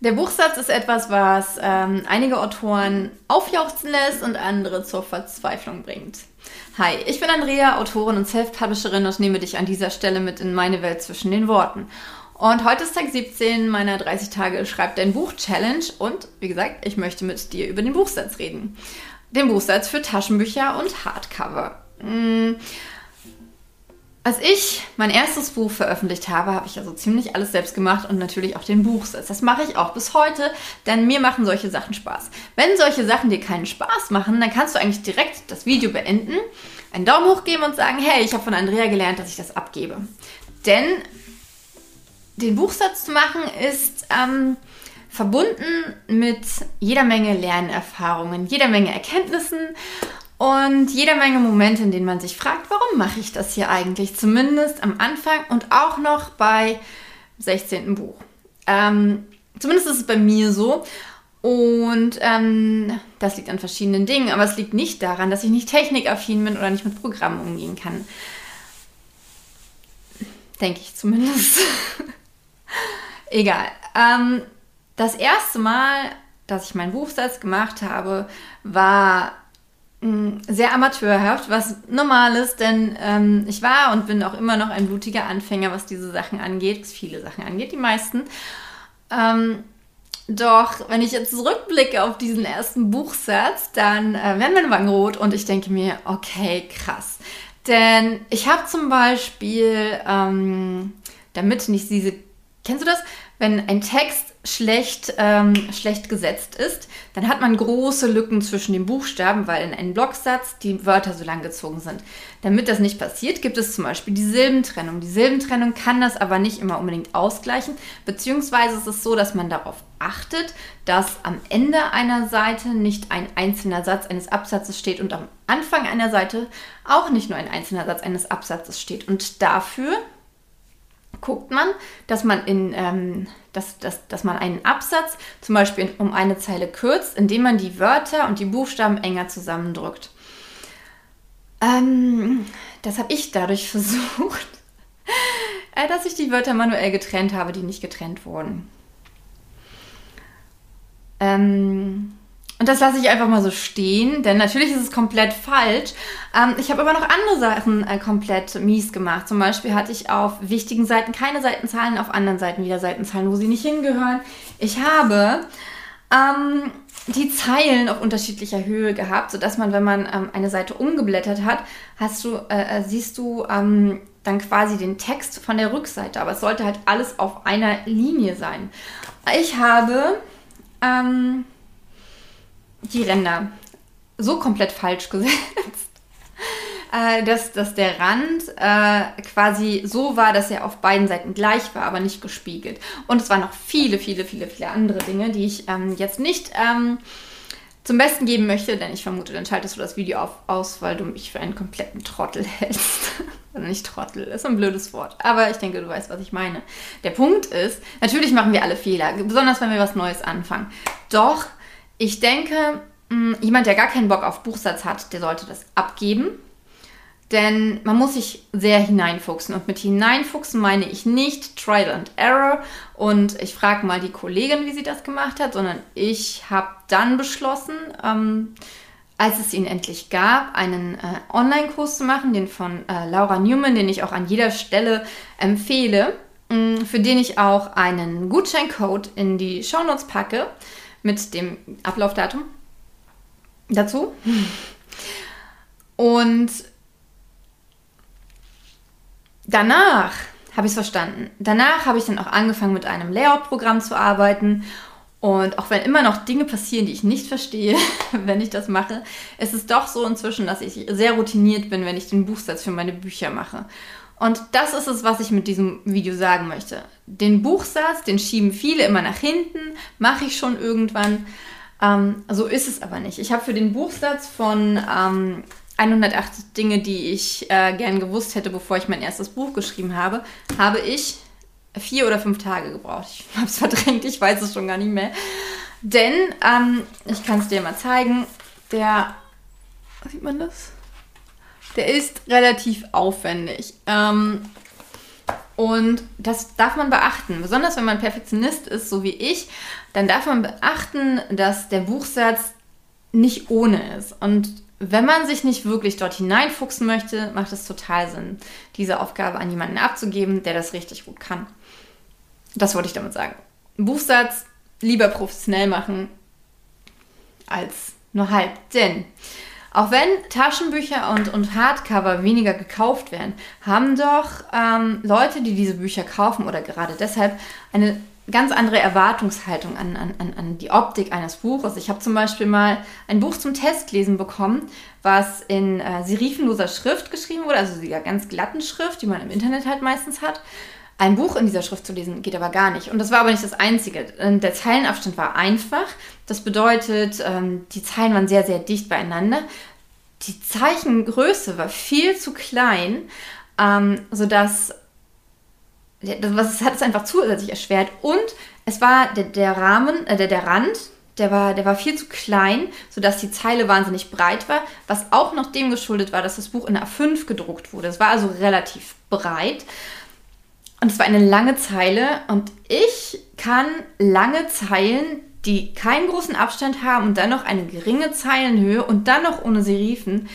Der Buchsatz ist etwas, was ähm, einige Autoren aufjauchzen lässt und andere zur Verzweiflung bringt. Hi, ich bin Andrea, Autorin und Self-Publisherin und nehme dich an dieser Stelle mit in meine Welt zwischen den Worten. Und heute ist Tag 17 meiner 30 Tage Schreib dein Buch Challenge und wie gesagt, ich möchte mit dir über den Buchsatz reden. Den Buchsatz für Taschenbücher und Hardcover. Hm. Als ich mein erstes Buch veröffentlicht habe, habe ich also ziemlich alles selbst gemacht und natürlich auch den Buchsatz. Das mache ich auch bis heute, denn mir machen solche Sachen Spaß. Wenn solche Sachen dir keinen Spaß machen, dann kannst du eigentlich direkt das Video beenden, einen Daumen hoch geben und sagen, hey, ich habe von Andrea gelernt, dass ich das abgebe. Denn den Buchsatz zu machen ist ähm, verbunden mit jeder Menge Lernerfahrungen, jeder Menge Erkenntnissen und jeder Menge Momente, in denen man sich fragt, warum mache ich das hier eigentlich? Zumindest am Anfang und auch noch bei 16. Buch. Ähm, zumindest ist es bei mir so. Und ähm, das liegt an verschiedenen Dingen, aber es liegt nicht daran, dass ich nicht technikaffin bin oder nicht mit Programmen umgehen kann. Denke ich zumindest. Egal. Ähm, das erste Mal, dass ich meinen Buchsatz gemacht habe, war sehr amateurhaft, was normal ist, denn ähm, ich war und bin auch immer noch ein blutiger Anfänger, was diese Sachen angeht, was viele Sachen angeht, die meisten. Ähm, doch wenn ich jetzt zurückblicke auf diesen ersten Buchsatz, dann äh, werden meine Wangen rot und ich denke mir, okay, krass. Denn ich habe zum Beispiel, ähm, damit nicht diese Kennst du das? Wenn ein Text schlecht, ähm, schlecht gesetzt ist, dann hat man große Lücken zwischen den Buchstaben, weil in einem Blocksatz die Wörter so lang gezogen sind. Damit das nicht passiert, gibt es zum Beispiel die Silbentrennung. Die Silbentrennung kann das aber nicht immer unbedingt ausgleichen, beziehungsweise ist es so, dass man darauf achtet, dass am Ende einer Seite nicht ein einzelner Satz eines Absatzes steht und am Anfang einer Seite auch nicht nur ein einzelner Satz eines Absatzes steht. Und dafür guckt man, dass man in ähm, dass, dass, dass man einen Absatz zum Beispiel um eine Zeile kürzt, indem man die Wörter und die Buchstaben enger zusammendrückt. Ähm, das habe ich dadurch versucht, äh, dass ich die Wörter manuell getrennt habe, die nicht getrennt wurden. Ähm, und das lasse ich einfach mal so stehen, denn natürlich ist es komplett falsch. Ähm, ich habe aber noch andere Sachen äh, komplett mies gemacht. Zum Beispiel hatte ich auf wichtigen Seiten keine Seitenzahlen, auf anderen Seiten wieder Seitenzahlen, wo sie nicht hingehören. Ich habe ähm, die Zeilen auf unterschiedlicher Höhe gehabt, sodass man, wenn man ähm, eine Seite umgeblättert hat, hast du, äh, äh siehst du ähm, dann quasi den Text von der Rückseite. Aber es sollte halt alles auf einer Linie sein. Ich habe ähm, die Ränder so komplett falsch gesetzt, äh, dass, dass der Rand äh, quasi so war, dass er auf beiden Seiten gleich war, aber nicht gespiegelt. Und es waren noch viele, viele, viele, viele andere Dinge, die ich ähm, jetzt nicht ähm, zum Besten geben möchte, denn ich vermute, dann schaltest du das Video auf, aus, weil du mich für einen kompletten Trottel hältst. Oder nicht Trottel, ist ein blödes Wort. Aber ich denke, du weißt, was ich meine. Der Punkt ist, natürlich machen wir alle Fehler, besonders wenn wir was Neues anfangen. Doch ich denke, mm, jemand, der gar keinen Bock auf Buchsatz hat, der sollte das abgeben. Denn man muss sich sehr hineinfuchsen. Und mit hineinfuchsen meine ich nicht Trial and Error und ich frage mal die Kollegin, wie sie das gemacht hat, sondern ich habe dann beschlossen, ähm, als es ihn endlich gab, einen äh, Online-Kurs zu machen, den von äh, Laura Newman, den ich auch an jeder Stelle empfehle, mh, mm, für den ich auch einen Gutscheincode in die Shownotes packe mit dem Ablaufdatum dazu. Und danach habe ich es verstanden. Danach habe ich dann auch angefangen, mit einem Layout-Programm zu arbeiten. Und auch wenn immer noch Dinge passieren, die ich nicht verstehe, wenn ich das mache, ist es doch so inzwischen, dass ich sehr routiniert bin, wenn ich den Buchsatz für meine Bücher mache. Und das ist es, was ich mit diesem Video sagen möchte. Den Buchsatz, den schieben viele immer nach hinten, mache ich schon irgendwann. Ähm, so ist es aber nicht. Ich habe für den Buchsatz von ähm, 180 Dinge, die ich äh, gern gewusst hätte, bevor ich mein erstes Buch geschrieben habe, habe ich vier oder fünf Tage gebraucht. Ich habe es verdrängt, ich weiß es schon gar nicht mehr. Denn, ähm, ich kann es dir mal zeigen, der, sieht man das? Der ist relativ aufwendig. Ähm, Und das darf man beachten. Besonders wenn man Perfektionist ist, so wie ich, dann darf man beachten, dass der Buchsatz nicht ohne ist. Und wenn man sich nicht wirklich dort hineinfuchsen möchte, macht es total Sinn, diese Aufgabe an jemanden abzugeben, der das richtig gut kann. Das wollte ich damit sagen. Buchsatz lieber professionell machen als nur halb. Denn auch wenn Taschenbücher und, und Hardcover weniger gekauft werden, haben doch ähm, Leute, die diese Bücher kaufen oder gerade deshalb eine ganz andere Erwartungshaltung an, an, an die Optik eines Buches. Ich habe zum Beispiel mal ein Buch zum Testlesen bekommen, was in äh, serifenloser Schrift geschrieben wurde, also dieser ganz glatten Schrift, die man im Internet halt meistens hat. Ein Buch in dieser Schrift zu lesen geht aber gar nicht. Und das war aber nicht das Einzige. Der Zeilenabstand war einfach. Das bedeutet, ähm, die Zeilen waren sehr, sehr dicht beieinander. Die Zeichengröße war viel zu klein, ähm, sodass was hat es einfach zusätzlich erschwert. Und es war der, der Rahmen, äh, der, der Rand, der war, der war viel zu klein, sodass die Zeile wahnsinnig breit war, was auch noch dem geschuldet war, dass das Buch in A5 gedruckt wurde. Es war also relativ breit. Und es war eine lange Zeile und ich kann lange Zeilen, die keinen großen Abstand haben und dann noch eine geringe Zeilenhöhe und dann noch ohne Serifen,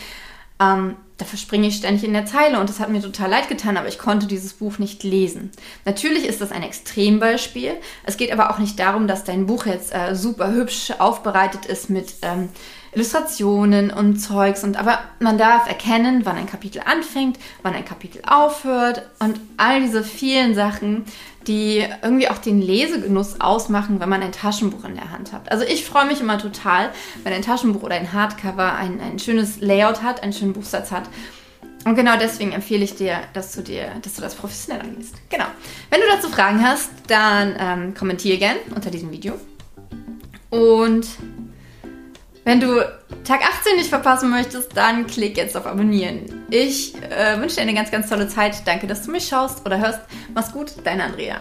ähm, da verspringe ich ständig in der Zeile und das hat mir total leid getan, aber ich konnte dieses Buch nicht lesen. Natürlich ist das ein Extrembeispiel. Es geht aber auch nicht darum, dass dein Buch jetzt äh, super hübsch aufbereitet ist mit ähm, Illustrationen und Zeugs. Und aber man darf erkennen, wann ein Kapitel anfängt, wann ein Kapitel aufhört und all diese vielen Sachen, die irgendwie auch den Lesegenuss ausmachen, wenn man ein Taschenbuch in der Hand hat. Also ich freue mich immer total, wenn ein Taschenbuch oder ein Hardcover ein, ein schönes Layout hat, einen schönen Buchsatz hat. Und genau deswegen empfehle ich dir, dass du dir, dass du das professionell angehst. Genau. Wenn du dazu Fragen hast, dann ähm, kommentiere gerne unter diesem Video. Und wenn du Tag 18 nicht verpassen möchtest, dann klick jetzt auf Abonnieren. Ich äh, wünsche dir eine ganz, ganz tolle Zeit. Danke, dass du mich schaust oder hörst. Mach's gut, deine Andrea.